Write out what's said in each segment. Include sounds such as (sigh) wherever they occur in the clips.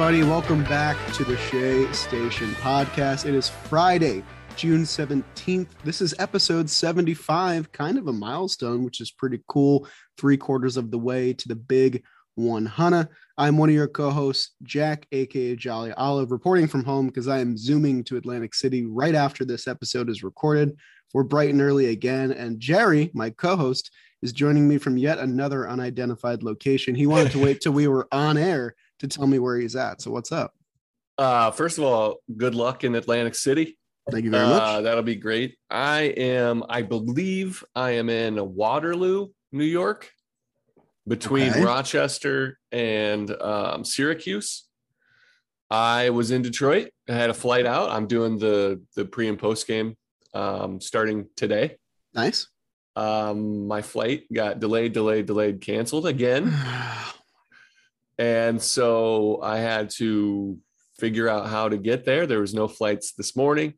Everybody, welcome back to the Shea Station podcast. It is Friday, June 17th. This is episode 75, kind of a milestone, which is pretty cool. Three quarters of the way to the big 100. I'm one of your co hosts, Jack, aka Jolly Olive, reporting from home because I am zooming to Atlantic City right after this episode is recorded. We're bright and early again. And Jerry, my co host, is joining me from yet another unidentified location. He wanted to wait till we were on air to tell me where he's at. So, what's up? Uh, first of all, good luck in Atlantic City. Thank you very much. Uh, that'll be great. I am, I believe I am in Waterloo, New York, between Okay. Rochester and um, Syracuse. I was in Detroit. I had a flight out. I'm doing the the pre and post game um, starting today. Nice. Um, my flight got delayed, delayed, delayed, canceled again. (sighs) (sighs) And so I had to figure out how to get there. There was no flights this morning,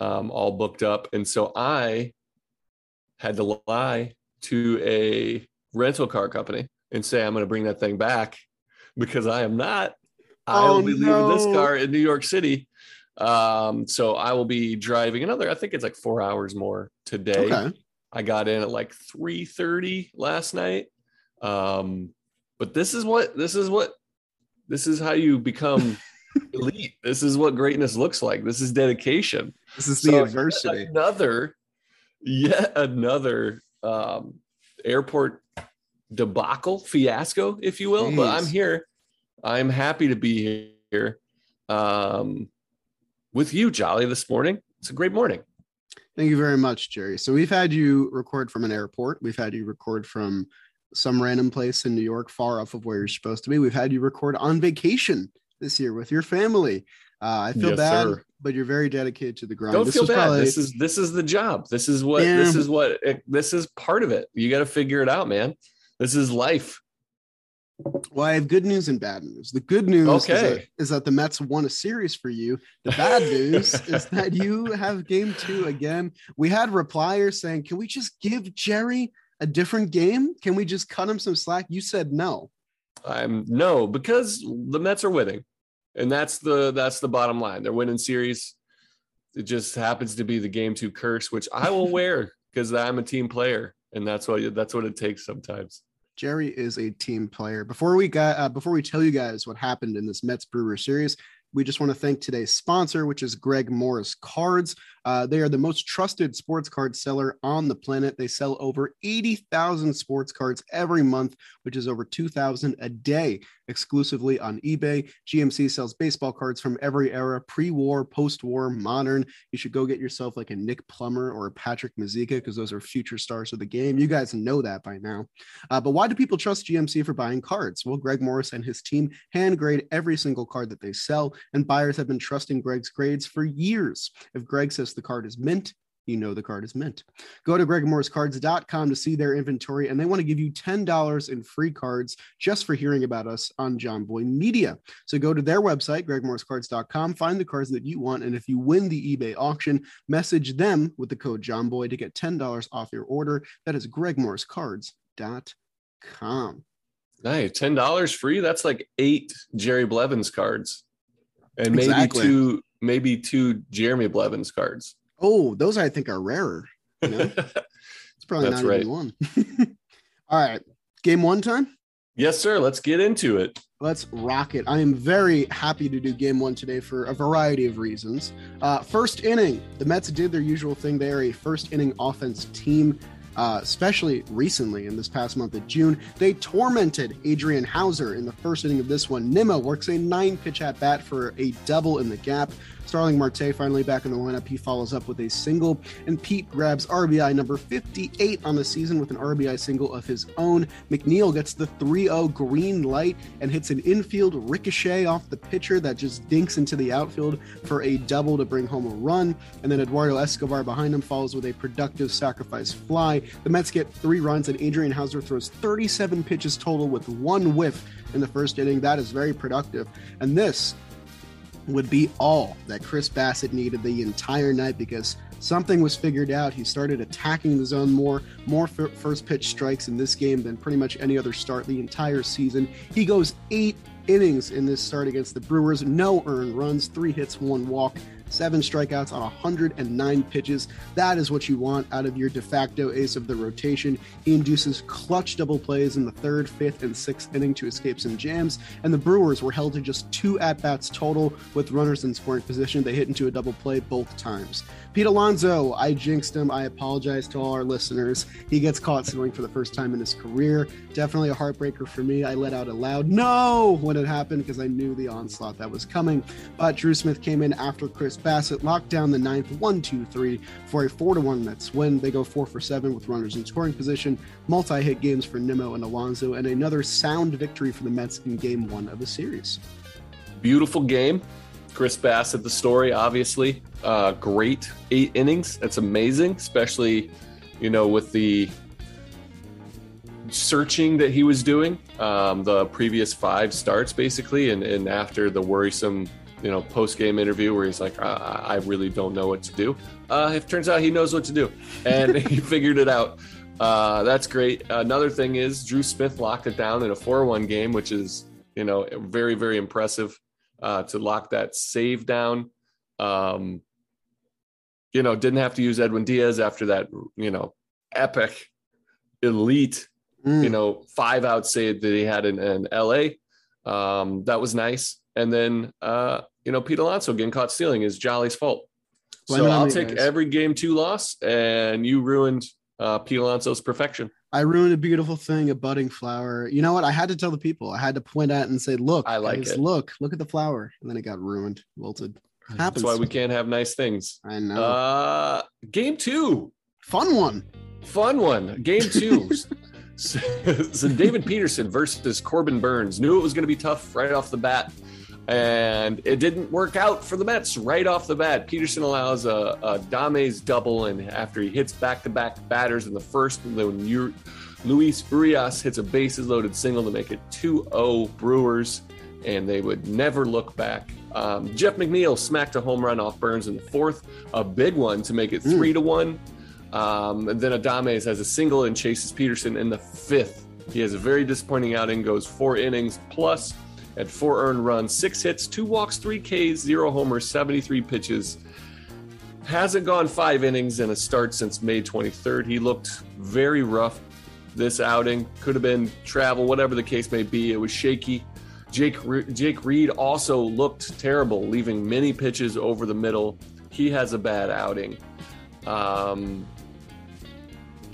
um, all booked up. And so I had to lie to a rental car company and say, I'm going to bring that thing back because I am not. I Oh, will be leaving this car in New York City. Um, so I will be driving another, I think it's like four hours more today. Okay. I got in at like 3:30 last night. Um, but this is what this is what this is how you become (laughs) elite. This is what greatness looks like. This is dedication. This is the So, adversity. Another, yet another um, airport debacle, fiasco, if you will. But I'm here. I'm happy to be here um, with you, Jolly, this morning. It's a great morning. Thank you very much, Jerry. So we've had you record from an airport. We've had you record from some random place in New York, far off of where you're supposed to be. We've had you record on vacation this year with your family. Uh, I feel Yes, bad, sir. but you're very dedicated to the grind. Don't this feel bad. probably- This is this is the job. This is what Yeah. this is what it, this is part of it. You got to figure it out, man. This is life. well, I have good news and bad news. The good news is, that, Okay. is that the Mets won a series for you. The bad news (laughs) is that you have game two again. We had repliers saying, Can we just give Jerry a different game? Can we just cut him some slack? You said no. I'm no because the Mets are winning, and that's the that's the bottom line. They're winning series. It just happens to be the game two curse, which I will (laughs) wear because I'm a team player, and that's what that's what it takes sometimes. Jerry is a team player. Before we got uh, before we tell you guys what happened in this Mets Brewer series, we just want to thank today's sponsor, which is Greg Morris Cards. Uh, they are the most trusted sports card seller on the planet. They sell over 80,000 sports cards every month, which is over 2,000 a day exclusively on eBay. GMC sells baseball cards from every era pre war, post war, modern. You should go get yourself like a Nick Plummer or a Patrick Mazeika because those are future stars of the game. You guys know that by now. Uh, but why do people trust GMC for buying cards? Well, Greg Morris and his team hand grade every single card that they sell, and buyers have been trusting Greg's grades for years. If Greg says the card is mint, you know the card is mint. Go to gregmorriscards.com to see their inventory, and they want to give you $10 in free cards just for hearing about us on John Boy Media. So go to their website, gregmorriscards.com, find the cards that you want, and if you win the eBay auction, message them with the code JohnBoy to get $10 off your order. That is gregmorriscards.com. Nice, ten dollars free. That's like eight Jerry Blevins cards, and maybe Exactly. two maybe two Jeremy Blevins cards. Oh, those I think are rarer. You know? (laughs) It's probably That's not right. even one. (laughs) All right. Game one time. yes, sir. Let's get into it. Let's rock it. I am very happy to do game one today for a variety of reasons. Uh, first inning, the Mets did their usual thing. They are a first inning offense team, uh, especially recently in this past month of June. They tormented Adrian Houser in the first inning of this one. Nimmo works a nine pitch at bat for a double in the gap. Starling Marte finally back in the lineup. He follows up with a single, and Pete grabs RBI number 58 on the season with an RBI single of his own. McNeil gets the 3 0 green light and hits an infield ricochet off the pitcher that just dinks into the outfield for a double to bring home a run. And then Eduardo Escobar behind him follows with a productive sacrifice fly. The Mets get three runs, and Adrian Houser throws 37 pitches total with one whiff in the first inning. That is very productive. And this would be all that Chris Bassitt needed the entire night because something was figured out. He started attacking the zone more, more f- first pitch strikes in this game than pretty much any other start the entire season. He goes eight innings in this start against the Brewers. No earned runs, three hits, one walk seven strikeouts on 109 pitches. That is what you want out of your de facto ace of the rotation. He induces clutch double plays in the third, fifth, and sixth inning to escape some jams, and the Brewers were held to just two at bats total with runners in scoring position. They hit into a double play both times. Pete Alonso, I jinxed him. I apologize to all our listeners. He gets caught stealing for the first time in his career. Definitely a heartbreaker for me. I let out a loud no when it happened because I knew the onslaught that was coming. But Drew Smith came in after Chris Bassitt locked down the ninth 1 2 3 for a 4 to 1 Mets win. They go 4 for 7 with runners in scoring position, multi hit games for Nimmo and Alonso, and another sound victory for the Mets in game one of the series. Beautiful game. Chris Bassitt, the story, obviously. Uh, great eight innings. That's amazing, especially, you know, with the searching that he was doing um, the previous five starts, basically. And, and after the worrisome, you know, post game interview where he's like, I, I really don't know what to do. Uh, it turns out he knows what to do and (laughs) he figured it out. Uh, that's great. Another thing is Drew Smith locked it down in a 4 1 game, which is, you know, very, very impressive uh, to lock that save down. Um, you know, didn't have to use Edwin Diaz after that, you know, epic, elite, mm. you know, five out save that he had in, in LA. Um, that was nice. And then, uh, you know, Pete Alonso getting caught stealing is Jolly's fault. So I'll take guys. every game two loss, and you ruined uh, Pete Alonso's perfection. I ruined a beautiful thing, a budding flower. You know what? I had to tell the people. I had to point out and say, "Look, I like guys, it. Look, look at the flower." And then it got ruined, wilted. Happens. That's why we can't have nice things. I know. Uh, game two, fun one. Fun one. Game two. (laughs) so, so David Peterson versus Corbin Burnes. Knew it was going to be tough right off the bat and it didn't work out for the Mets right off the bat. Peterson allows a, a Dames double, and after he hits back-to-back batters in the first, then Luis Urias hits a bases-loaded single to make it 2-0 Brewers, and they would never look back. Um, Jeff McNeil smacked a home run off Burnes in the fourth, a big one to make it hmm. three to one. Um, and then Adames has a single and chases Peterson in the fifth. He has a very disappointing outing, goes four innings plus at four earned runs, six hits, two walks, three Ks, zero homers, 73 pitches. Hasn't gone five innings in a start since May 23rd. He looked very rough this outing. Could have been travel, whatever the case may be. It was shaky. Jake Jake Reed also looked terrible, leaving many pitches over the middle. He has a bad outing. Um,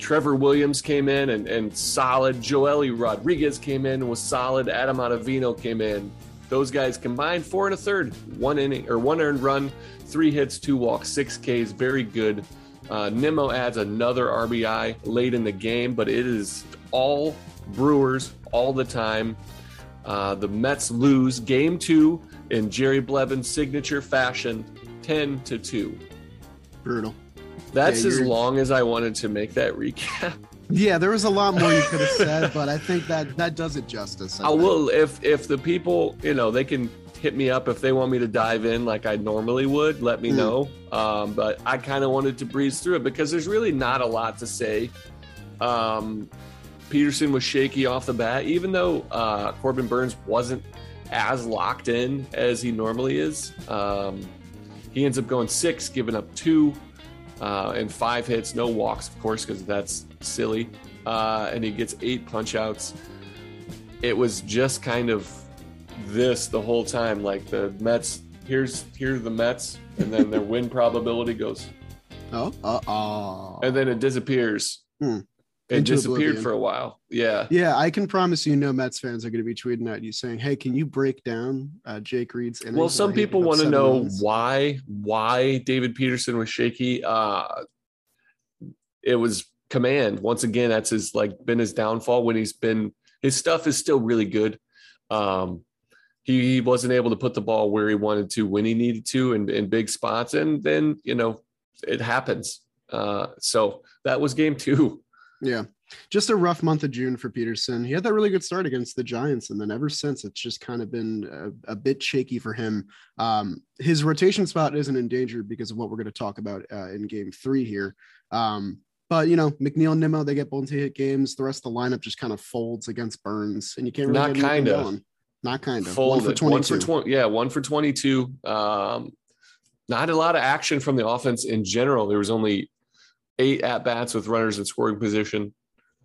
Trevor Williams came in and, and solid. Joely Rodriguez came in and was solid. Adam Ottavino came in. Those guys combined four and a third, one inning or one earned run, three hits, two walks, six Ks. Very good. Uh, Nimmo adds another RBI late in the game, but it is all Brewers all the time. Uh, the Mets lose game two in Jerry Blevins' signature fashion, 10 to 2. Brutal. That's yeah, as long as I wanted to make that recap. (laughs) Yeah, there was a lot more you could have (laughs) said, but I think that that does it justice. I, I will if if the people, you know, they can hit me up if they want me to dive in like I normally would. Let me mm. know. Um, but I kind of wanted to breeze through it because there's really not a lot to say. Um, Peterson was shaky off the bat, even though uh, Corbin Burnes wasn't as locked in as he normally is. Um, he ends up going six, giving up two uh, and five hits, no walks, of course, because that's silly. Uh, and he gets eight punch outs. It was just kind of this the whole time. Like the Mets, here's here's the Mets, and then their win (laughs) probability goes. Oh, uh, uh. and then it disappears. Hmm it disappeared oblivion. for a while. Yeah. Yeah. I can promise you no Mets fans are going to be tweeting at you saying, Hey, can you break down uh, Jake Reed's Well, some people want to know why, why David Peterson was shaky. Uh, it was command. Once again, that's his like been his downfall when he's been his stuff is still really good. Um, he, he wasn't able to put the ball where he wanted to when he needed to in, in big spots. And then, you know, it happens. Uh, so that was game two. Yeah. Just a rough month of June for Peterson. He had that really good start against the Giants, and then ever since, it's just kind of been a, a bit shaky for him. Um, his rotation spot isn't in danger because of what we're going to talk about uh, in game three here. Um, but you know, McNeil, Nimmo, they get multi hit games. The rest of the lineup just kind of folds against Burnes, and you can't really not kind of. Not kind of. Folded. One for 22. One for 20, yeah, one for 22. Um, not a lot of action from the offense in general. There was only eight at bats with runners in scoring position,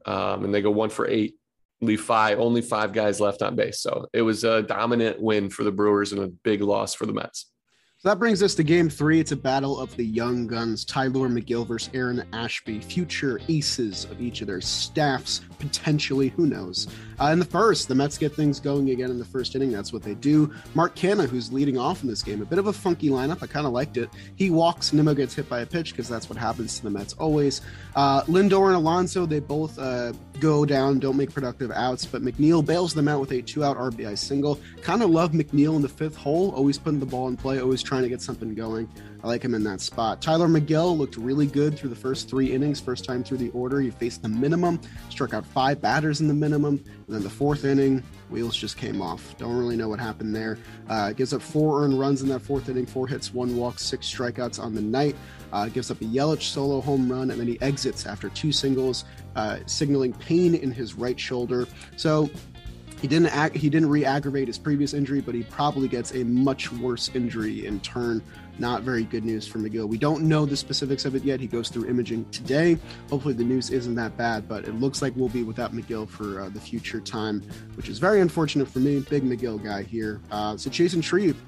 um, and they go one for eight, leave five, only five guys left on base. So it was a dominant win for the Brewers and a big loss for the Mets. So that brings us to game three. It's a battle of the young guns Tylor Megill versus Aaron Ashby, future aces of each of their staffs, potentially. Who knows? Uh, in the first, the Mets get things going again in the first inning. That's what they do. Mark Canha, who's leading off in this game, a bit of a funky lineup. I kind of liked it. He walks, Nimmo gets hit by a pitch because that's what happens to the Mets always. Uh, Lindor and Alonso, they both uh, go down, don't make productive outs, but McNeil bails them out with a two out RBI single. Kind of love McNeil in the fifth hole, always putting the ball in play, always trying to get something going. I like him in that spot. Tylor Megill looked really good through the first three innings, first time through the order. He faced the minimum, struck out five batters in the minimum, and then the fourth inning, wheels just came off. Don't really know what happened there. Uh, gives up four earned runs in that fourth inning, four hits, one walk, six strikeouts on the night. Uh, gives up a Yelich solo home run, and then he exits after two singles, uh, signaling pain in his right shoulder. So he didn't act, he didn't re-aggravate his previous injury, but he probably gets a much worse injury in turn. Not very good news for Megill. We don't know the specifics of it yet. He goes through imaging today. Hopefully, the news isn't that bad, but it looks like we'll be without Megill for uh, the future time, which is very unfortunate for me. Big Megill guy here. Uh, so Chasen Shreve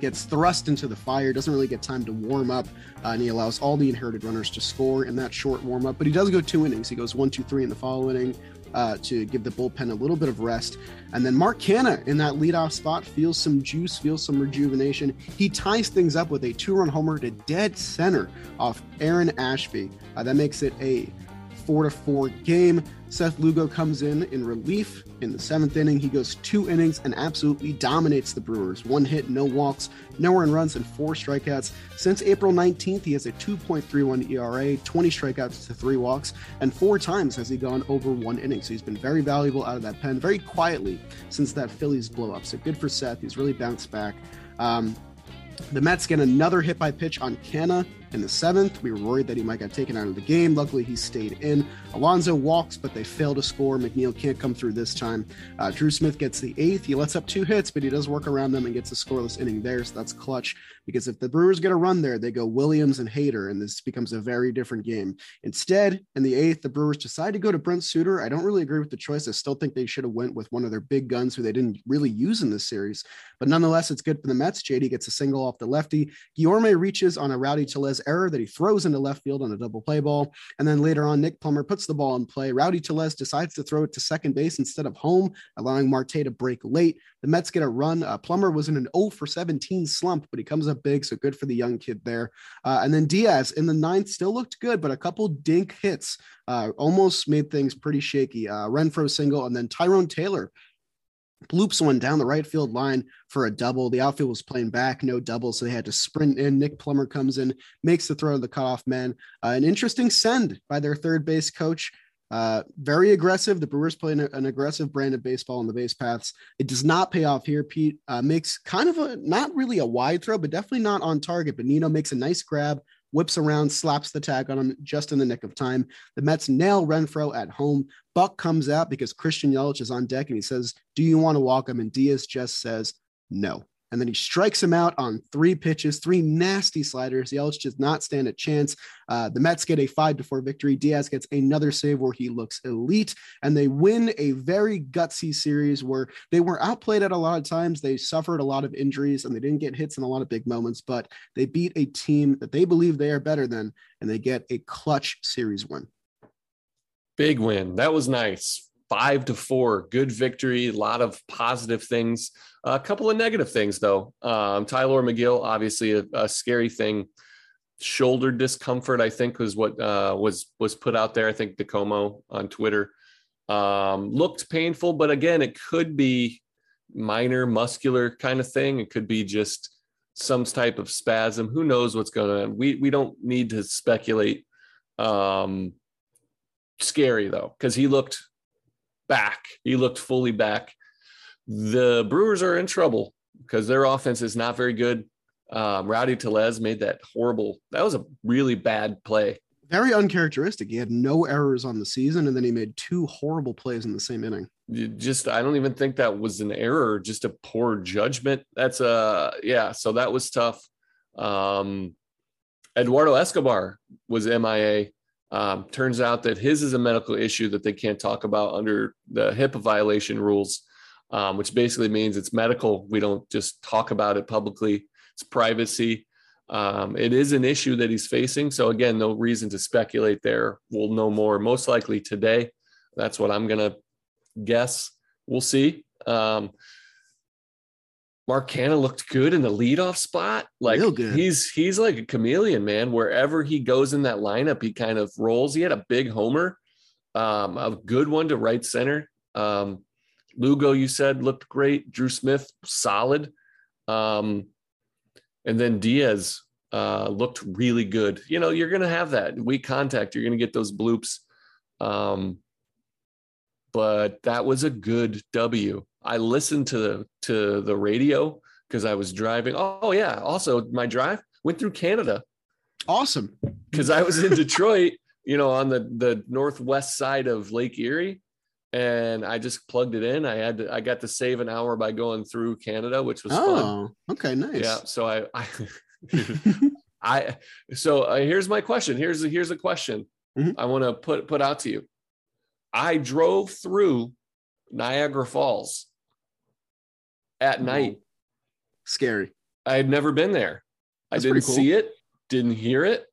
gets thrust into the fire, doesn't really get time to warm up, uh, and he allows all the inherited runners to score in that short warm up. But he does go two innings. He goes one, two, three in the following inning, uh, to give the bullpen a little bit of rest. And then Mark Canha in that leadoff spot feels some juice, feels some rejuvenation. He ties things up with a two run homer to dead center off Aaron Ashby. Uh, that makes it a four to four game. Seth Lugo comes in in relief in the seventh inning. He goes two innings and absolutely dominates the Brewers. One hit, no walks, no earned runs, and four strikeouts. Since April 19th, he has a 2.31 ERA, 20 strikeouts to three walks, and four times has he gone over one inning. So he's been very valuable out of that pen very quietly since that Phillies blow up. So good for Seth. He's really bounced back. Um, the Mets get another hit by pitch on Canha in the seventh. We were worried that he might get taken out of the game. Luckily, he stayed in. Alonso walks, but they fail to score. McNeil can't come through this time. Uh, Drew Smith gets the eighth. He lets up two hits, but he does work around them and gets a scoreless inning there. So that's clutch because if the Brewers get a run there, they go Williams and Hader, and this becomes a very different game. Instead, in the eighth, the Brewers decide to go to Brent Suter. I don't really agree with the choice. I still think they should have went with one of their big guns who they didn't really use in this series. But nonetheless, it's good for the Mets. JD gets a single off the lefty. Guillorme reaches on a Rowdy Tellez error that he throws into left field on a double play ball. And then later on, Nick Plummer puts the ball in play. Rowdy Tellez decides to throw it to second base instead of home, allowing Marte to break late. The Mets get a run. Uh, Plummer was in an 0 for 17 slump, but he comes up big. So good for the young kid there. Uh, and then Diaz in the ninth still looked good, but a couple dink hits uh, almost made things pretty shaky. Uh, Renfroe single, and then Tyrone Taylor bloops one down the right field line for a double. The outfield was playing back, no double, so they had to sprint in. Nick Plummer comes in, makes the throw to the cutoff man. Uh, an interesting send by their third base coach. Uh, very aggressive. The Brewers play an, an, aggressive brand of baseball on the base paths. It does not pay off here. Pete uh, makes kind of a not really a wide throw, but definitely not on target. But Nido makes a nice grab, whips around, slaps the tag on him just in the nick of time. The Mets nail Renfroe at home. Buck comes out because Christian Yelich is on deck and he says, Do you want to walk him? And Diaz just says, No and then he strikes him out on three pitches, three nasty sliders. Yelich does not stand a chance. Uh, the Mets get a five to four victory. Diaz gets another save where he looks elite, and they win a very gutsy series where they were outplayed at a lot of times. They suffered a lot of injuries and they didn't get hits in a lot of big moments, but they beat a team that they believe they are better than, and they get a clutch series win. Big win. That was nice five to four. Good victory. A lot of positive things. A couple of negative things, though. Um, Tylor Megill, obviously a, a, scary thing. Shoulder discomfort, I think, was what uh, was was put out there. I think DeComo on Twitter um, looked painful, but again, it could be minor muscular kind of thing. It could be just some type of spasm. Who knows what's going on? We we don't need to speculate. Um, scary though, because he looked back. He looked fully back. The Brewers are in trouble because their offense is not very good. Um, Rowdy Tellez made that horrible. That was a really bad play very uncharacteristic. He had no errors on the season, and then he made two horrible plays in the same inning. You just I don't even think that was an error, just a poor judgment. That's a yeah. So that was tough. Um, Eduardo Escobar was MIA. Um, turns out that his is a medical issue that they can't talk about under the HIPAA violation rules, um, which basically means it's medical. We don't just talk about it publicly. It's privacy. Um, it is an issue that he's facing. So again, no reason to speculate there. We'll know more most likely today. That's what I'm gonna guess. We'll see. Um, Mark Canha looked good in the leadoff spot. Like he's he's like a chameleon, man. Wherever he goes in that lineup, he kind of rolls. He had a big homer, um, a good one to right center. Um, Lugo, you said looked great. Drew Smith, solid. Um, and then Diaz uh, looked really good. You know, you're going to have that weak contact. You're going to get those bloops. Um, but that was a good W. I listened to the to the radio because I was driving. Oh yeah, also my drive went through Canada. Awesome. Because I was in Detroit, you know, on the the northwest side of Lake Erie, and I just plugged it in. I had to, I got to save an hour by going through Canada, which was oh, fun. okay, nice. Yeah, so I I, (laughs) I so uh, here's my question. Here's here's a question mm-hmm. I want to put put out to you. I drove through Niagara Falls at night. Scary. I had never been there. That's I didn't cool. see it, didn't hear it,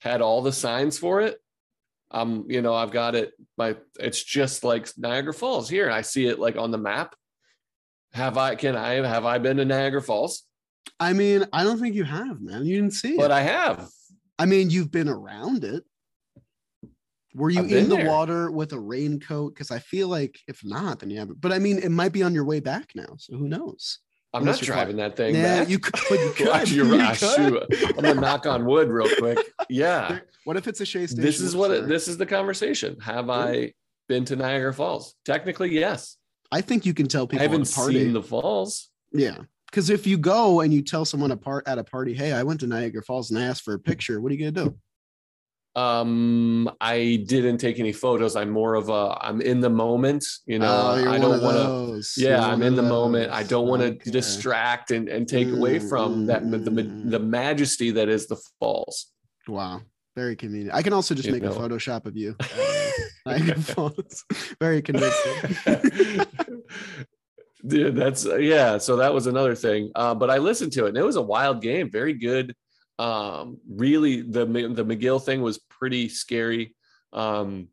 had all the signs for it. Um, you know, I've got it. My it's just like Niagara Falls here. I see it like on the map. Have I? Can I? Have I been to Niagara Falls? I mean, I don't think you have, man. You didn't see but it. But I have. I mean, you've been around it. Were you in the there. water with a raincoat? Because I feel like if not, then you haven't. But I mean, it might be on your way back now. So who knows? I'm Unless not driving that thing. Yeah, you could. You (laughs) could. you're you right. I'm gonna knock on wood real quick. (laughs) Yeah. What if it's a Shea station? This is what. It, this is the conversation. Have Ooh. I been to Niagara Falls? Technically, yes. I think you can tell people. I haven't seen the falls. Yeah, because if you go and you tell someone apart at a party, "Hey, I went to Niagara Falls and I asked for a picture," what are you gonna do? Um, I didn't take any photos. I'm more of a I'm in the moment, you know. Oh, I don't want to Yeah, you're I'm in the those. moment. I don't want to okay. distract and, and take mm, away from mm, that the, the the mm. majesty that is the falls. Wow. Very convenient. I can also just you make know. a Photoshop of you. (laughs) Uh. (laughs) Very convincing. (laughs) Dude, that's yeah. So that was another thing. Uh, but I listened to it and it was a wild game. Very good um, really, the the Megill thing was pretty scary. Um,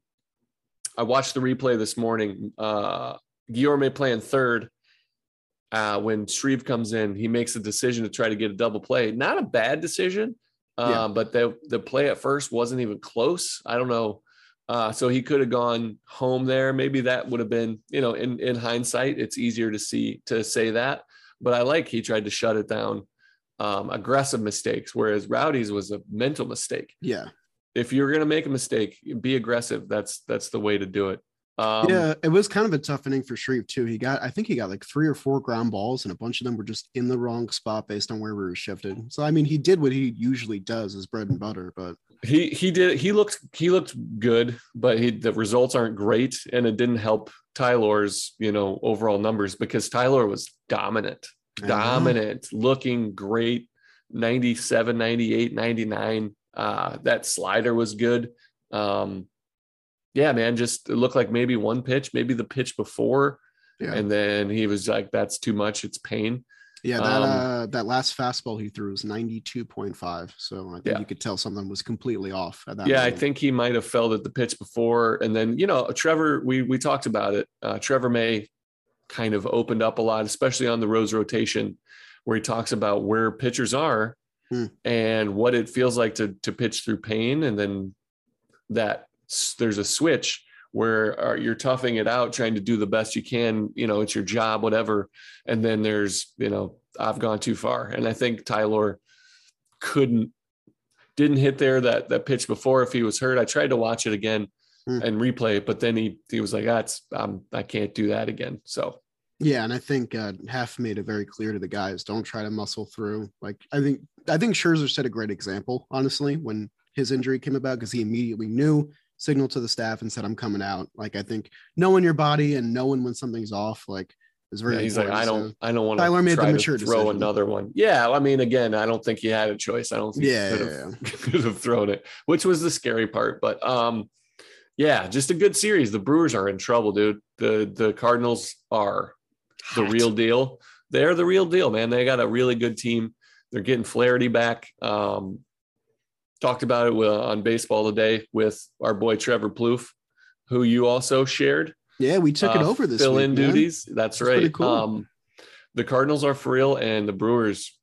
I watched the replay this morning. Uh, Guillorme playing third. Uh, when Shreve comes in, he makes a decision to try to get a double play. Not a bad decision, uh, yeah. but the the play at first wasn't even close. I don't know. Uh, so he could have gone home there. Maybe that would have been, you know, in in hindsight, it's easier to see to say that. But I like he tried to shut it down um, aggressive mistakes, whereas Rowdy's was a mental mistake. Yeah. If you're gonna make a mistake, be aggressive. That's that's the way to do it. Um, yeah, it was kind of a tough inning for Shreve too. He got, I think he got like three or four ground balls, and a bunch of them were just in the wrong spot based on where we were shifted. So I mean, he did what he usually does as bread and butter, but he he did he looked he looked good, but he the results aren't great, and it didn't help Tyler's you know overall numbers because Tyler was dominant dominant, looking great. 97, 98, 99. Uh, that slider was good. Um, yeah, man, just it looked like maybe one pitch, maybe the pitch before. Yeah. And then he was like, that's too much. It's pain. Yeah, that um, uh, that last fastball he threw was 92.5. So I think yeah. you could tell something was completely off at that. Yeah, moment. I think he might have felt at the pitch before. And then, you know, Trevor, we we talked about it. Uh, Trevor May kind of opened up a lot, especially on the Rose rotation, where he talks about where pitchers are hmm. and what it feels like to to pitch through pain, and then that there's a switch where uh, you're toughing it out, trying to do the best you can. You know, it's your job, whatever. And then there's, you know, I've gone too far, and I think Tyler couldn't didn't hit there that that pitch before if he was hurt. I tried to watch it again mm. and replay it. But then he he was like, "That's ah, um, I can't do that again." So yeah, and I think uh, Hef made it very clear to the guys: don't try to muscle through. Like I think I think Scherzer set a great example, honestly, when his injury came about because he immediately knew, signaled to the staff and said, I'm coming out. Like I think knowing your body and knowing when something's off, like is very Yeah, he's like. I don't, So, I don't want Tyler made to the try mature to throw decision. another one. Yeah, I mean, again, I don't think he had a choice. I don't think Yeah, he could yeah, have, (laughs) could have thrown it, which was the scary part. But um, yeah, just a good series. The Brewers are in trouble, dude. The the Cardinals are the Hot. real deal. They're the real deal, man. They got a really good team. They're getting Flaherty back. Um, talked about it on baseball today with our boy Trevor Plouffe, who you also shared Yeah, we took it uh, over this fill week, in man. duties. That's, That's right. cool. Um, the Cardinals are for real, and the Brewers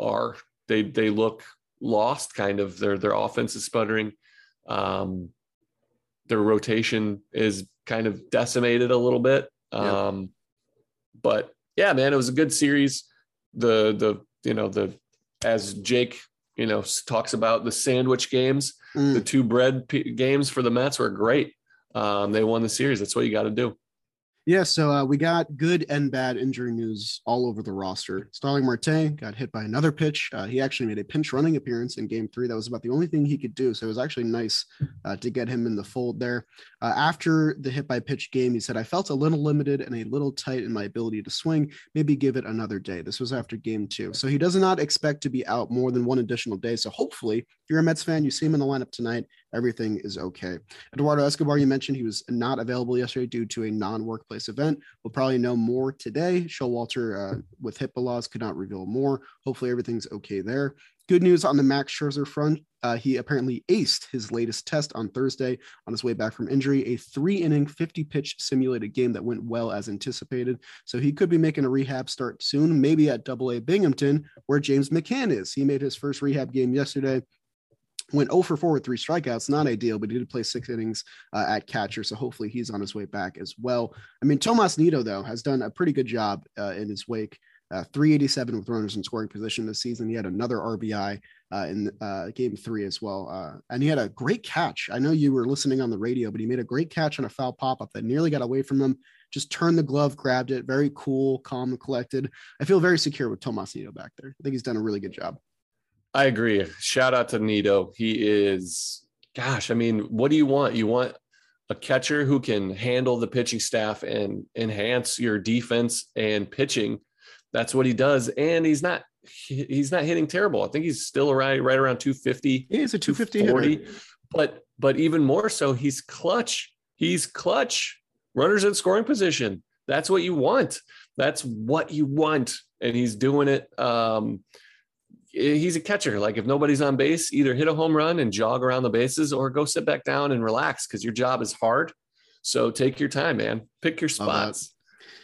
are. They they look lost, kind of. Their their offense is sputtering. Um, their rotation is kind of decimated a little bit. Um, but yeah, man, it was a good series. The the you know the as Jake you know talks about the sandwich games, Mm. the two bread p- games for the Mets were great. Um, they won the series. That's what you got to do. Yeah, so uh, we got good and bad injury news all over the roster. Starling Marte got hit by another pitch. Uh, he actually made a pinch running appearance in game three. That was about the only thing he could do. So it was actually nice uh, to get him in the fold there. Uh, after the hit by pitch game, he said, I felt a little limited and a little tight in my ability to swing. Maybe give it another day. This was after game two. So he does not expect to be out more than one additional day. So hopefully, if you're a Mets fan, you see him in the lineup tonight, everything is okay. Eduardo Escobar, you mentioned he was not available yesterday due to a non-workplace event. We'll probably know more today. Showalter uh, with HIPAA laws could not reveal more. Hopefully everything's okay there. Good news on the Max Scherzer front. Uh, he apparently aced his latest test on Thursday on his way back from injury, a three inning, 50 pitch simulated game that went well as anticipated. So he could be making a rehab start soon, maybe at Double A Binghamton, where James McCann is. He made his first rehab game yesterday went 0 for 4 with three strikeouts. Not ideal, but he did play six innings uh, at catcher. So hopefully he's on his way back as well. I mean, Tomas Nido, though, has done a pretty good job uh, in his wake. Uh, 387 with runners in scoring position this season. He had another RBI uh, in uh, game three as well. Uh, and he had a great catch. I know you were listening on the radio, but he made a great catch on a foul pop up that nearly got away from him. Just turned the glove, grabbed it. Very cool, calm, and collected. I feel very secure with Tomas Nido back there. I think he's done a really good job. I agree. Shout out to Nido. He is, gosh, I mean, what do you want? You want a catcher who can handle the pitching staff and enhance your defense and pitching. That's what he does. And he's not, he's not hitting terrible. I think he's still right, right around 250, Yeah, he's a 250 hitter. But, but even more so, he's clutch. He's clutch. Runners in scoring position. That's what you want. That's what you want. And he's doing it. Um, he's a catcher. Like if nobody's on base, either hit a home run and jog around the bases or go sit back down and relax because your job is hard. So take your time, man. Pick your spots.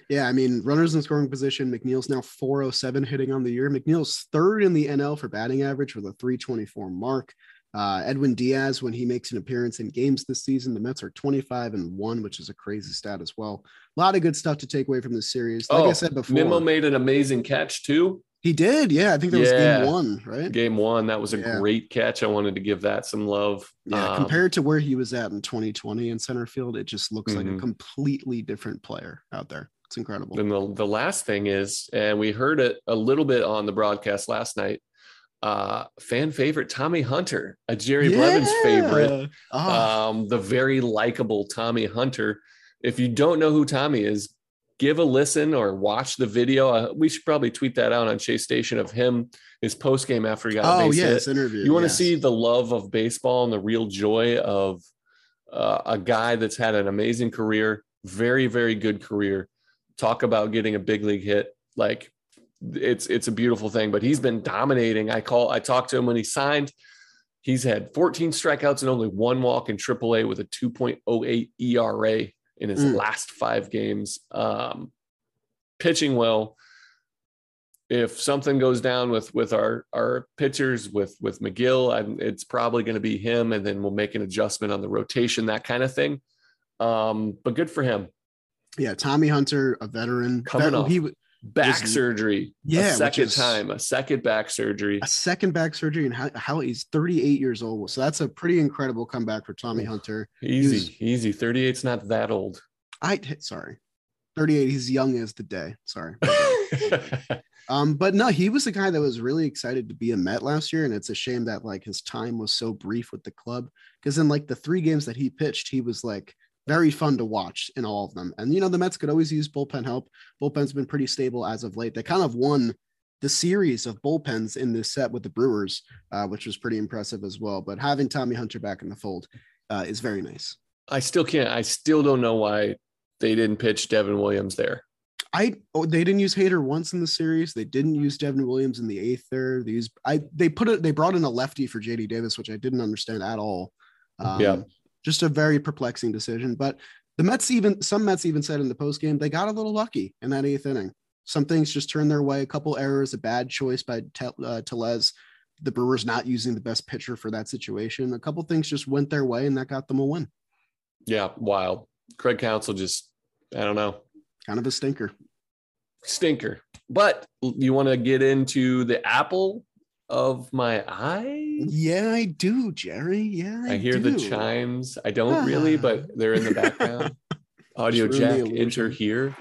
Yeah, I mean, runners in scoring position. McNeil's now 407 hitting on the year. McNeil's third in the NL for batting average with a 324 mark. Uh, Edwin Diaz, when he makes an appearance in games this season, the Mets are 25 and one, which is a crazy stat as well. A lot of good stuff to take away from this series. Like I Oh, said before, Nimmo made an amazing catch too. He did. Yeah, I think that was game one, right? Game one, that was a Yeah. great catch. I wanted to give that some love. Yeah, Um, compared to where he was at in 2020 in center field, it just looks like a Mhm. completely different player out there. It's incredible. And the, the last thing is, and we heard it a little bit on the broadcast last night. Uh, fan favorite Tommy Hunter, a Jerry Blevins favorite. Oh, um, the very likable Tommy Hunter. If you don't know who Tommy is, give a listen or watch the video. Uh, we should probably tweet that out on Chase Station of him, his post game after he got oh base yeah, hit. interview. You want to yes. see the love of baseball and the real joy of uh, a guy that's had an amazing career, very, very good career. Talk about getting a big league hit. Like it's it's a beautiful thing, but he's been dominating. I call I talked to him when he signed. He's had 14 strikeouts and only one walk in AAA with a 2.08 ERA in his Mm. last five games. Um, pitching well. If something goes down with with our our pitchers with with Megill, I'm, it's probably going to be him, and then we'll make an adjustment on the rotation, that kind of thing. Um, but good for him. Yeah, Tommy Hunter, a veteran, Coming vet- off. he Back Was- surgery, Yeah, a second time, a second back surgery. a second back surgery, and how, how he's 38 years old. So that's a pretty incredible comeback for Tommy Hunter. Easy, was- easy. 38's not that old. I sorry, 38. He's young as the day. Sorry. (laughs) (laughs) um, but no, he was the guy that was really excited to be a Met last year, and it's a shame that like his time was so brief with the club. Because in like the three games that he pitched, he was like very fun to watch in all of them. And you know, the Mets could always use bullpen help. Bullpen's been pretty stable as of late. They kind of won the series of bullpens in this set with the Brewers, uh, which was pretty impressive as well. But having Tommy Hunter back in the fold uh, is very nice. I still can't. I still don't know why they didn't pitch Devin Williams there. I oh, they didn't use Hader once in the series. They didn't use Devin Williams in the eighth there. They used I they put it they brought in a lefty for JD Davis, which I didn't understand at all. Um, yeah, just a very perplexing decision. But the Mets even some Mets even said in the post game they got a little lucky in that eighth inning. Some things just turned their way. A couple errors, a bad choice by uh, Tellez. The Brewers not using the best pitcher for that situation. A couple things just went their way, and that got them a win. Yeah, wild. Craig Counsell just I don't know. Kind of a stinker. Stinker. But you want to get into the apple of my eye? Yeah, I do, Jerry. Yeah, I, I hear do. the chimes. I don't really, but (laughs) they're in the background. Audio jack, enter here.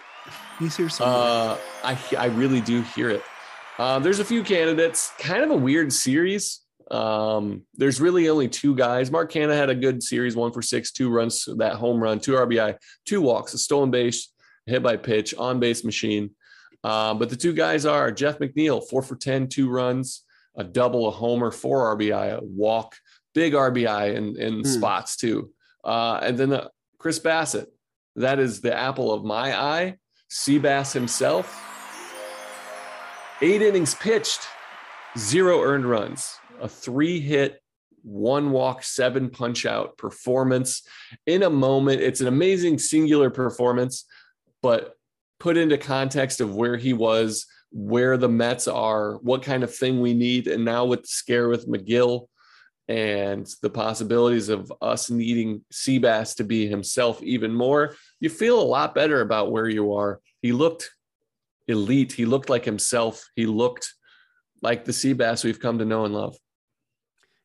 He's here somewhere. Uh, I I really do hear it. Uh, there's a few candidates. Kind of a weird series. Um, there's really only two guys. Mark Canha had a good series, one for six, two runs, that home run, two RBI, two walks, a stolen base, hit by pitch, on base machine. Uh, but the two guys are Jeff McNeil, four for 10, two runs, a double, a homer, four RBI, a walk, big RBI in, in hmm. spots too. Uh, and then the, Chris Bassitt, that is the apple of my eye. Seabass himself, eight innings pitched, zero earned runs a three hit, one walk, seven punch out performance in a moment. It's an amazing singular performance, but put into context of where he was, where the Mets are, what kind of thing we need. And now with the scare with Megill and the possibilities of us needing Seabass to be himself even more, you feel a lot better about where you are. He looked elite. He looked like himself. He looked like the Seabass we've come to know and love.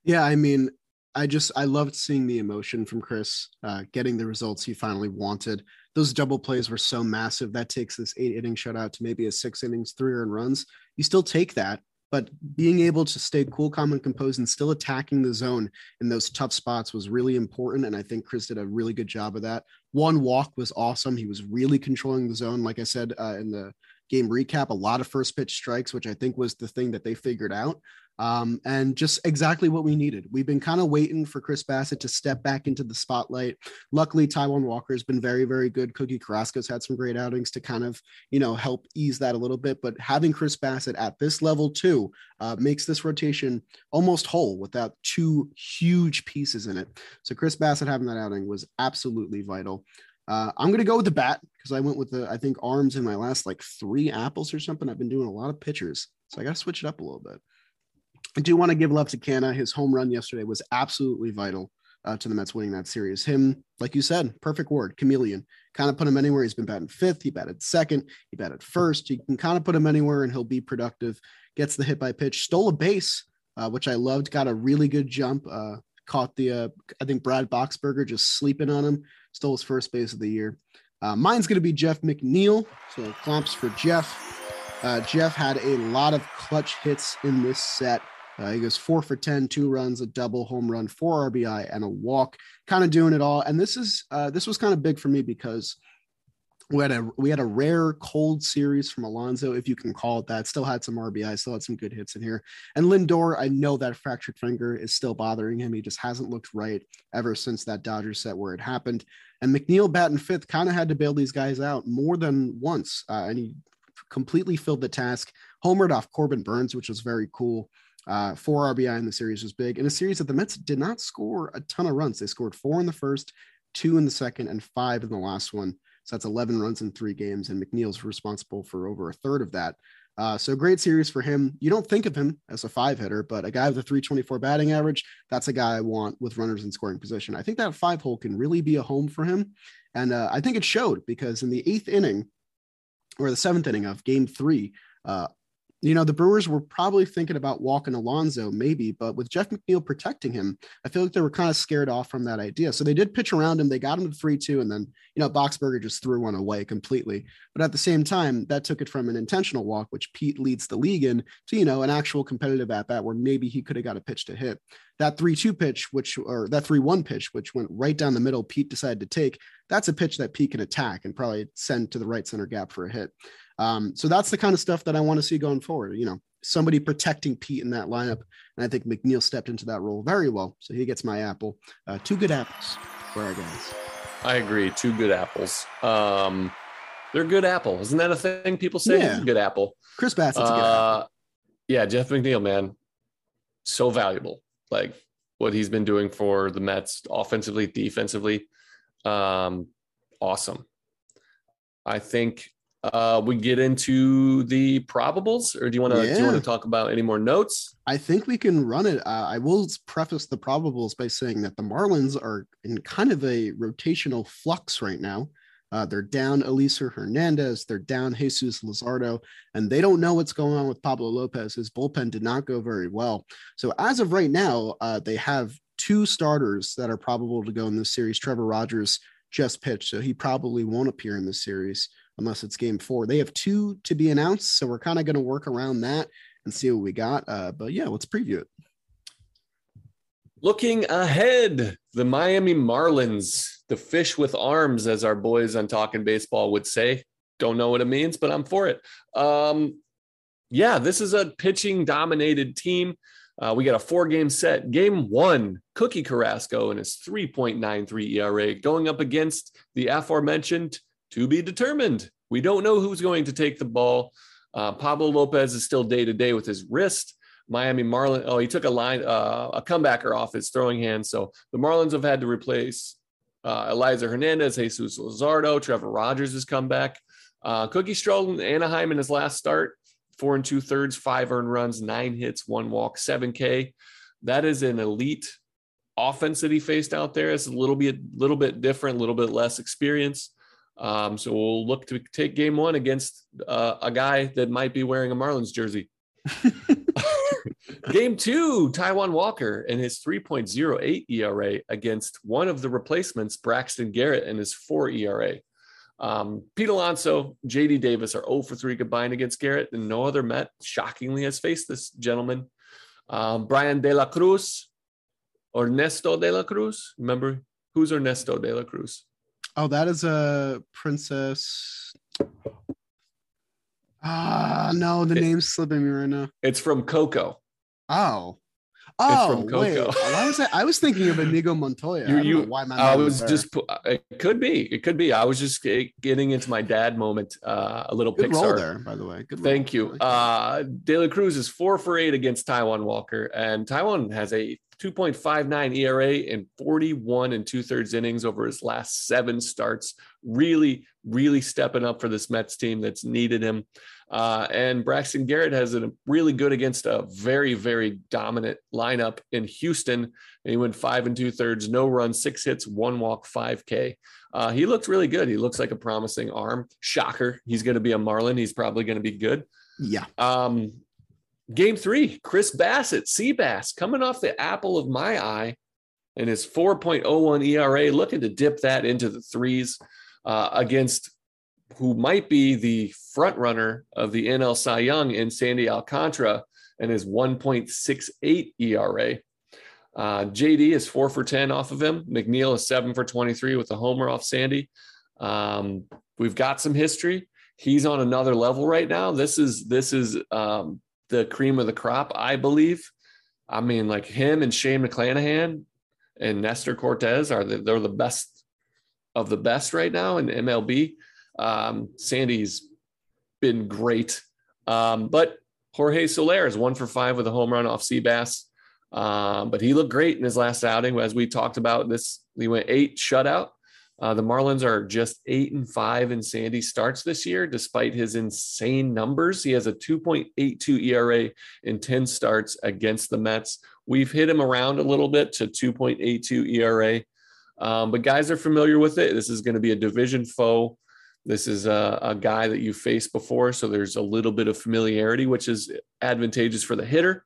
Yeah, I mean, I just I loved seeing the emotion from Chris, uh, getting the results he finally wanted. Those double plays were so massive. That takes this eight inning shutout to maybe a six innings, three earned runs. You still take that, but being able to stay cool, calm, and composed, and still attacking the zone in those tough spots was really important. And I think Chris did a really good job of that. One walk was awesome. He was really controlling the zone, like I said uh, in the game recap. A lot of first pitch strikes, which I think was the thing that they figured out um, and just exactly what we needed. We've been kind of waiting for Chris Bassitt to step back into the spotlight. Luckily, Taijuan Walker has been very, very good. Cookie Carrasco's had some great outings to kind of, you know, help ease that a little bit. But having Chris Bassitt at this level too uh, makes this rotation almost whole without two huge pieces in it. So Chris Bassitt having that outing was absolutely vital. Uh, I'm going to go with the bat because I went with the, I think, arms in my last like three apples or something. I've been doing a lot of pitchers. So I got to switch it up a little bit. I do want to give love to Canha. His home run yesterday was absolutely vital uh, to the Mets winning that series. Him, like you said, perfect word, chameleon. Kind of put him anywhere. He's been batting fifth. He batted second. He batted first. You can kind of put him anywhere and he'll be productive. Gets the hit by pitch. Stole a base, uh, which I loved. Got a really good jump. Uh, caught the, uh, I think Brad Boxberger just sleeping on him. Stole his first base of the year. Uh, mine's going to be Jeff McNeil. So clamps for Jeff. Uh, Jeff had a lot of clutch hits in this set. Uh, he goes four for 10, two runs, a double home run, four RBI, and a walk, kind of doing it all. And this is uh, this was kind of big for me because we had a we had a rare cold series from Alonso, if you can call it that. Still had some RBI, still had some good hits in here. And Lindor, I know that fractured finger is still bothering him. He just hasn't looked right ever since that Dodgers set where it happened. And McNeil batting fifth kind of had to bail these guys out more than once, uh, and he completely filled the task. Homered off Corbin Burnes, which was very cool. Uh, four RBI in the series was big in a series that the Mets did not score a ton of runs. They scored four in the first, two in the second, and five in the last one. So that's 11 runs in three games, and McNeil's responsible for over a third of that. Uh, so great series for him. You don't think of him as a five hitter, but a guy with a 324 batting average, that's a guy I want with runners in scoring position. I think that five hole can really be a home for him. And uh, I think it showed because in the eighth inning or the seventh inning of game three, uh, you know, the Brewers were probably thinking about walking Alonso, maybe, but with Jeff McNeil protecting him, I feel like they were kind of scared off from that idea. So they did pitch around him. They got him to 3 2, and then, you know, Boxberger just threw one away completely. But at the same time, that took it from an intentional walk, which Pete leads the league in, to, you know, an actual competitive at bat where maybe he could have got a pitch to hit. That 3 2 pitch, which, or that 3 1 pitch, which went right down the middle, Pete decided to take, that's a pitch that Pete can attack and probably send to the right center gap for a hit. Um, so that's the kind of stuff that I want to see going forward. You know, somebody protecting Pete in that lineup. And I think McNeil stepped into that role very well. So he gets my apple. Uh, two good apples for our guys. I agree. Two good apples. Um, they're good apple. Isn't that a thing people say? Yeah. Good apple. Chris Bassitt's a good Uh, apple. yeah, Jeff McNeil, man, so valuable. Like what he's been doing for the Mets, offensively, defensively, um, awesome. I think uh, we get into the probables, or do you want to do you want to talk about any more notes? I think we can run it. Uh, I will preface the probables by saying that the Marlins are in kind of a rotational flux right now. Uh, they're down Elieser Hernandez, they're down Jesus Luzardo, and they don't know what's going on with Pablo Lopez. His bullpen did not go very well. So as of right now, uh, they have two starters that are probable to go in this series. Trevor Rogers just pitched, so he probably won't appear in this series unless it's game four. They have two to be announced, so we're kind of going to work around that and see what we got. Uh, but yeah, let's preview it. Looking ahead, the Miami Marlins, the fish with arms, as our boys on Talking Baseball would say. Don't know what it means, but I'm for it. Um, yeah, this is a pitching dominated team. Uh, we got a four game set. Game one, Cookie Carrasco and his 3.93 ERA going up against the aforementioned to be determined. We don't know who's going to take the ball. Uh, Pablo Lopez is still day to day with his wrist. Miami Marlin. Oh, he took a line, uh, a comebacker off his throwing hand. So the Marlins have had to replace uh, Elieser Hernandez, Jesus Luzardo, Trevor Rogers has come back. Uh, Cookie struggled in Anaheim in his last start, four and two thirds, five earned runs, nine hits, one walk, seven K. That is an elite offense that he faced out there. It's a little bit, little bit different, a little bit less experience. Um, so we'll look to take game one against uh, a guy that might be wearing a Marlins jersey. (laughs) Game two, Taijuan Walker and his 3.08 ERA against one of the replacements, Braxton Garrett, and his 4 ERA. Um, Pete Alonso, JD Davis are 0 for 3 combined against Garrett, and no other Met shockingly has faced this gentleman. Um, Bryan De La Cruz, Ernesto De La Cruz. Remember who's Ernesto De La Cruz? Oh, that is a princess. Ah, no, the It- name's slipping me right now. It's from Coco. Oh, oh, from wait. Coco. Why was I? I was thinking of Inigo Montoya. You- I you- know why my I was just, it could be, it could be. I was just getting into my dad moment, uh, a little good Pixar. there, by the way. Good. Thank roll. You. Uh, De La Cruz is four for eight against Taijuan Walker, and Taijuan has a 2.59 ERA in 41 and two thirds innings over his last seven starts. Really, really stepping up for this Mets team that's needed him. Uh, and Braxton Garrett has a really good against a very, very dominant lineup in Houston. And he went five and two thirds, no runs, six hits, one walk, five K. Uh, he looks really good. He looks like a promising arm. Shocker. He's going to be a Marlin. He's probably going to be good. yeah. Um, game three, Chris Bassitt, Seabass, coming off the apple of my eye and his 4.01 ERA, looking to dip that into the threes uh, against who might be the front runner of the NL Cy Young in Sandy Alcantara and his 1.68 ERA. Uh, JD is four for 10 off of him. McNeil is seven for 23 with a homer off Sandy. Um, we've got some history. He's on another level right now. This is this is um, the cream of the crop, I believe. I mean, like him and Shane McClanahan and Nestor Cortes are the, they're the best of the best right now in MLB. Um, Sandy's been great, um, but Jorge Soler is one for five with a home run off Seabass. Um, but he looked great in his last outing, as we talked about. This he went eight shutout. Uh, the Marlins are just eight and five in Sandy starts this year, despite his insane numbers. He has a 2.82 ERA in 10 starts against the Mets. We've hit him around a little bit to 2.82 ERA, um, but guys are familiar with it. This is going to be a division foe. This is a, a guy that you faced before, so there's a little bit of familiarity, which is advantageous for the hitter.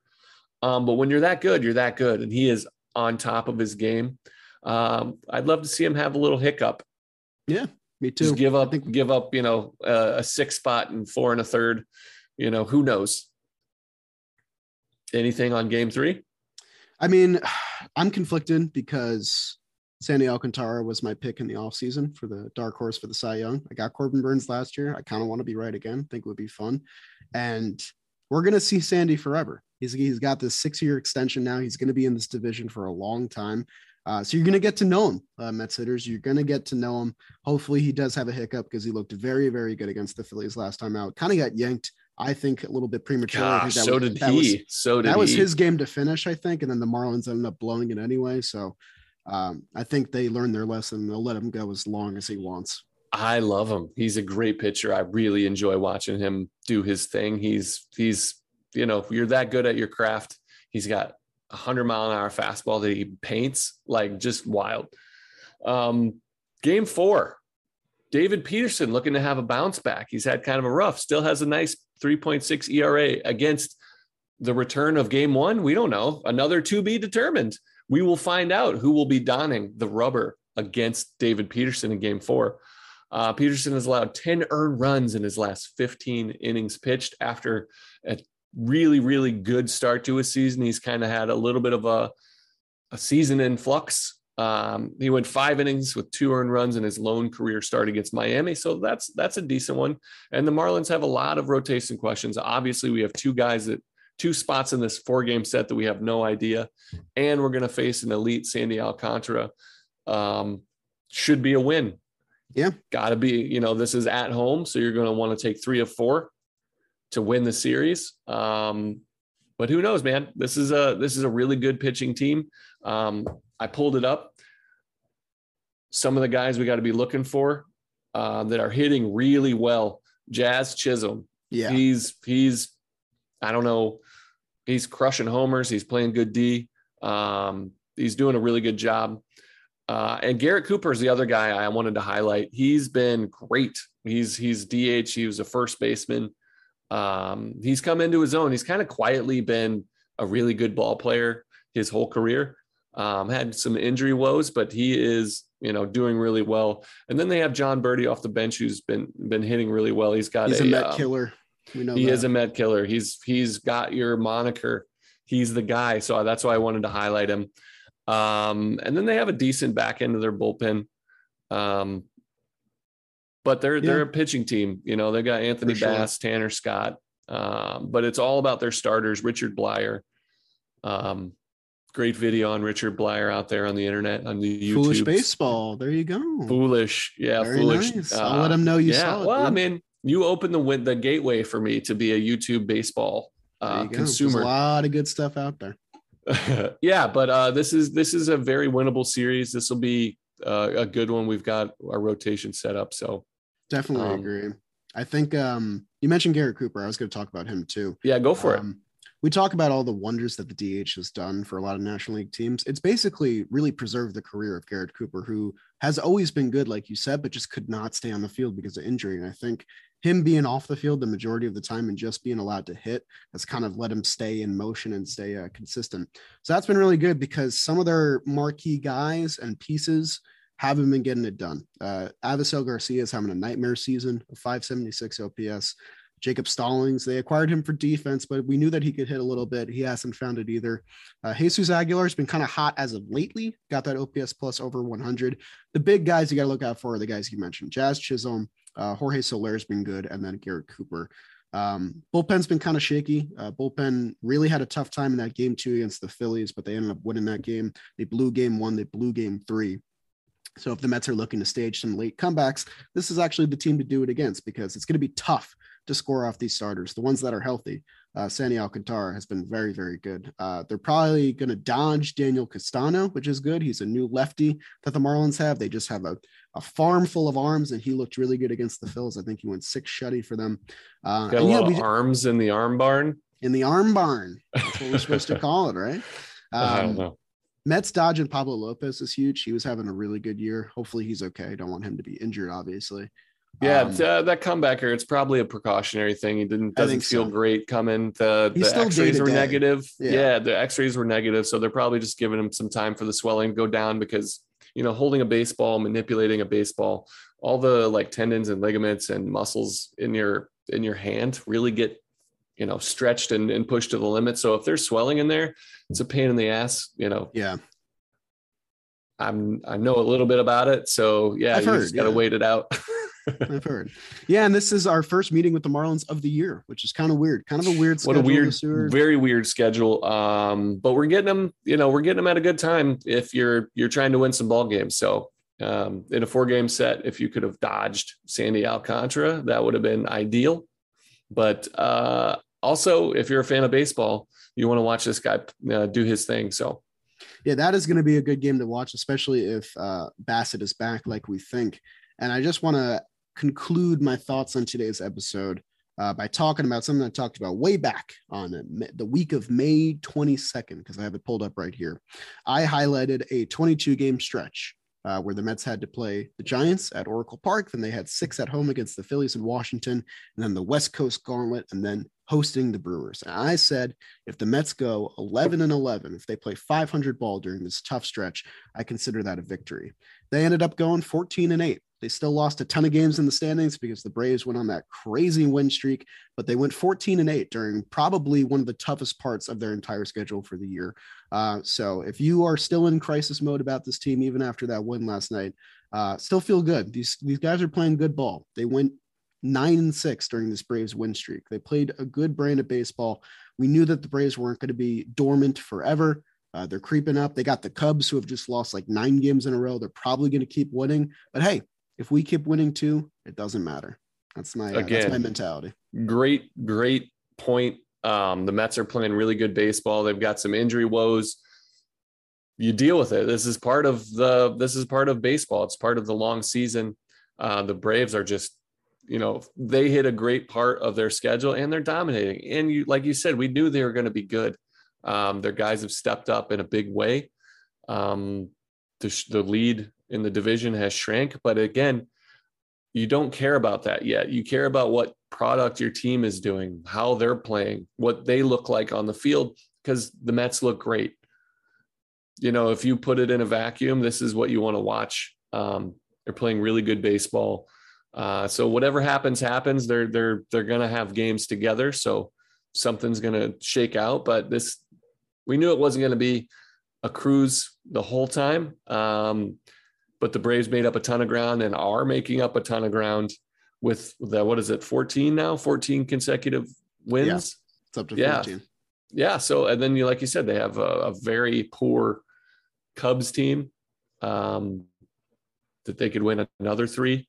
Um, but when you're that good, you're that good, and he is on top of his game. Um, I'd love to see him have a little hiccup. Yeah, me too. Just give up, think- give up, you know, uh, a six spot and four and a third. You know, who knows? Anything on game three? I mean, (sighs) I'm conflicted because Sandy Alcantara was my pick in the offseason for the dark horse for the Cy Young. I got Corbin Burnes last year. I kind of want to be right again. Think it would be fun. And we're going to see Sandy forever. He's, he's got this six year extension now. He's going to be in this division for a long time. Uh, so you're going to get to know him, uh, Mets hitters. You're going to get to know him. Hopefully, he does have a hiccup because he looked very, very good against the Phillies last time out. Kind of got yanked, I think, a little bit premature. Gosh, so was, did he. Was, so did that he. was his game to finish, I think, and then the Marlins ended up blowing it anyway. So um, I think they learned their lesson. They'll let him go as long as he wants. I love him. He's a great pitcher. I really enjoy watching him do his thing. He's he's you know you're that good at your craft. He's got a hundred mile an hour fastball that he paints like just wild. Um, game four, David Peterson looking to have a bounce back. He's had kind of a rough. Still has a nice 3.6 ERA against the return of game one. We don't know. Another to be determined we will find out who will be donning the rubber against David Peterson in game four. Uh, Peterson has allowed 10 earned runs in his last 15 innings pitched after a really, really good start to his season. He's kind of had a little bit of a, a season in flux. Um, he went five innings with two earned runs in his lone career start against Miami. So that's that's a decent one. And the Marlins have a lot of rotation questions. Obviously, we have two guys that two spots in this four game set that we have no idea. And we're going to face an elite Sandy Alcantara. Um, should be a win. Yeah. Got to be, you know, this is at home. So you're going to want to take three of four to win the series. Um, but who knows, man? This is a this is a really good pitching team. Um, I pulled it up. Some of the guys we got to be looking for uh, that are hitting really well. Jazz Chisholm. Yeah, he's he's I don't know he's crushing homers. He's playing good D. Um, he's doing a really good job. Uh, and Garrett Cooper is the other guy I wanted to highlight. He's been great. He's he's DH. He was a first baseman. Um, he's come into his own. He's kind of quietly been a really good ball player his whole career. Um, had some injury woes, but he is you know doing really well. And then they have Jon Berti off the bench, who's been been hitting really well. He's got he's a, a Met um, killer. We know he that. is a Met killer. He's he's got your moniker. He's the guy. So that's why I wanted to highlight him. Um, and then they have a decent back end of their bullpen. Um, but they're yeah. they're a pitching team. You know, they got Anthony sure. Bass, Tanner Scott. Um, but it's all about their starters, Richard Bleier, Um, great video on Richard Bleier out there on the internet on the YouTube. Foolish baseball. There you go. Foolish. Yeah, Very foolish. Nice. Uh, I'll let them know you yeah, saw it. Well, dude. I mean, you opened the the gateway for me to be a YouTube baseball uh, consumer. There's a lot of good stuff out there. (laughs) yeah, but uh, this is this is a very winnable series. This will be uh, a good one. We've got our rotation set up, so definitely um, agree. I think um, you mentioned Garrett Cooper. I was going to talk about him too. Yeah, go for um, it we talk about all the wonders that the DH has done for a lot of National League teams. It's basically really preserved the career of Garrett Cooper, who has always been good, like you said, but just could not stay on the field because of injury. And I think him being off the field the majority of the time and just being allowed to hit has kind of let him stay in motion and stay uh, consistent. So that's been really good because some of their marquee guys and pieces haven't been getting it done. Uh, Avisail Garcia is having a nightmare season, a 576 OPS. Jacob Stallings. They acquired him for defense, but we knew that he could hit a little bit. He hasn't found it either. Uh, Jesus Aguilar has been kind of hot as of lately. Got that OPS plus over 100. The big guys you got to look out for are the guys you mentioned: Jazz Chisholm, uh, Jorge Soler's been good, and then Garrett Cooper. Um, bullpen's been kind of shaky. Uh, bullpen really had a tough time in that game two against the Phillies, but they ended up winning that game. They blew game one. They blew game three. So if the Mets are looking to stage some late comebacks, this is actually the team to do it against because it's going to be tough to score off these starters, the ones that are healthy. Uh, Sandy Alcantara has been very, very good. Uh, they're probably going to dodge Daniel Castano, which is good. He's a new lefty that the Marlins have. They just have a, a farm full of arms, and he looked really good against the Phils. I think he went six shutty for them. Uh, Got a lot yeah, of arms in the arm barn. In the arm barn. That's what we're supposed to (laughs) call it, right? Um, I don't um, know. Mets dodge and Pablo Lopez is huge. He was having a really good year. Hopefully he's okay. Don't want him to be injured, obviously. Yeah, Um, uh, that comebacker, it's probably a precautionary thing. He didn't doesn't feel so. great coming. The He's the X-rays were negative. Yeah. Yeah. the X-rays were negative, so they're probably just giving him some time for the swelling to go down because you know holding a baseball, manipulating a baseball, all the like tendons and ligaments and muscles in your in your hand really get you know stretched and, and pushed to the limit. So if there's swelling in there, it's a pain in the ass. You know, yeah. I'm I know a little bit about it, so yeah, I've you heard, just gotta yeah. wait it out. (laughs) I've heard. Yeah, and this is our first meeting with the Marlins of the year, which is kind of weird. Kind of a weird what a weird very weird schedule um but we're getting them you know we're getting them at a good time if you're you're trying to win some ball games so um in a four game set if you could have dodged sandy alcantara that would have been ideal but uh also if you're a fan of baseball you want to watch this guy uh, do his thing so yeah, that is going to be a good game to watch, especially if uh, Bassitt is back like we think. And I just want to conclude my thoughts on today's episode uh, by talking about something I talked about way back on the- week of May 22nd, because I have it pulled up right here. I highlighted a 22 game stretch uh, where the Mets had to play the Giants at Oracle Park. Then they had six at home against the Phillies in Washington, and then the West Coast Gauntlet, and then hosting the Brewers. And I said, if the Mets go 11 and 11, if they play 500 ball during this tough stretch, I consider that a victory. They ended up going 14 and 8. They still lost a ton of games in the standings because the Braves went on that crazy win streak, but they went 14 and 8 during probably one of the toughest parts of their entire schedule for the year. Uh, so if you are still in crisis mode about this team, even after that win last night, uh, still feel good. These these guys are playing good ball. They went nine and six during this Braves win streak. They played a good brand of baseball. We knew that the Braves weren't going to be dormant forever. Uh, they're creeping up. They got the Cubs who have just lost like nine games in a row. They're probably going to keep winning. But hey, if we keep winning too, it doesn't matter. That's my uh, that's my mentality. great great point um the mets are playing really good baseball they've got some injury woes you deal with it this is part of the this is part of baseball it's part of the long season uh the braves are just you know they hit a great part of their schedule and they're dominating and you like you said we knew they were going to be good um their guys have stepped up in a big way um the, the lead in the division has shrank but again you don't care about that yet. You care about what product your team is doing, how they're playing, what they look like on the field, because the Mets look great. You know, if you put it in a vacuum, this is what you want to watch. Um, they're playing really good baseball. Uh, so whatever happens, happens. They're they're they're gonna have games together. So something's gonna shake out. But this, we knew it wasn't gonna be a cruise the whole time. Um, but the Braves made up a ton of ground and are making up a ton of ground with the what is it, 14 now, 14 consecutive wins. It's up to Yeah. 14. Yeah. So and then you like you said, they have a, a very poor Cubs team um, that they could win another three.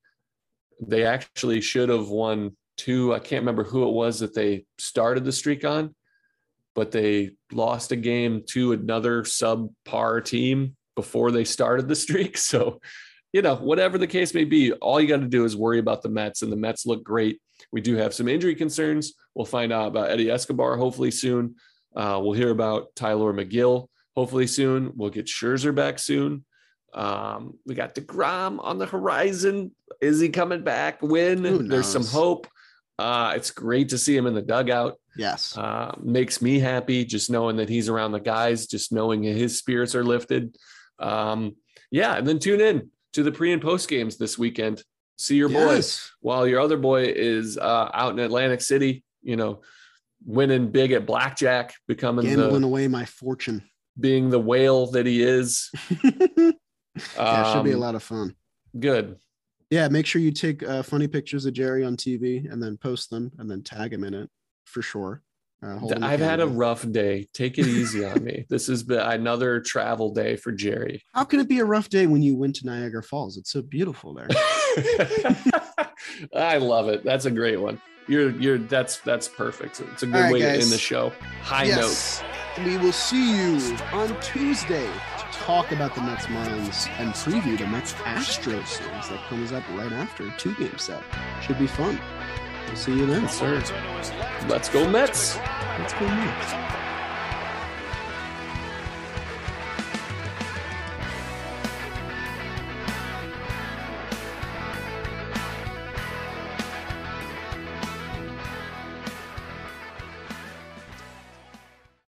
They actually should have won two. I can't remember who it was that they started the streak on, but they lost a game to another subpar team before they started the streak. (laughs) So, you know, whatever the case may be, all you got to do is worry about the Mets, and the Mets look great. We do have some injury concerns. We'll find out about Eddie Escobar hopefully soon. Uh, we'll hear about Tylor Megill hopefully soon. We'll get Scherzer back soon. Um, we got DeGrom on the horizon. Is he coming back? When? There's some hope. Uh, it's great to see him in the dugout. Yes. Uh, makes me happy just knowing that he's around the guys, just knowing his spirits are lifted. Um, yeah, and then tune in to the pre and post games this weekend. See your boys Yes. while your other boy is uh, out in Atlantic City, you know, winning big at blackjack, becoming Gambling the away my fortune. being the whale that he is. (laughs) yeah, it should be a Um, lot of fun. Good. Yeah, make sure you take uh, funny pictures of Jerry on TV and then post them and then tag him in it for sure. Uh, I've had a rough day. Take it easy on me. (laughs) This has been another travel day for Jerry. How can it be a rough day when you went to Niagara Falls? It's so beautiful there. (laughs) I love it. That's a great one. You're you're that's that's perfect. It's a good right, way to end the show. High yes, we will see you on Tuesday talk about the Mets Marlins and preview the Mets Astros series that comes up right after a two game set. Should be fun. We'll see you then. sir. Let's go Mets. Let's go Mets.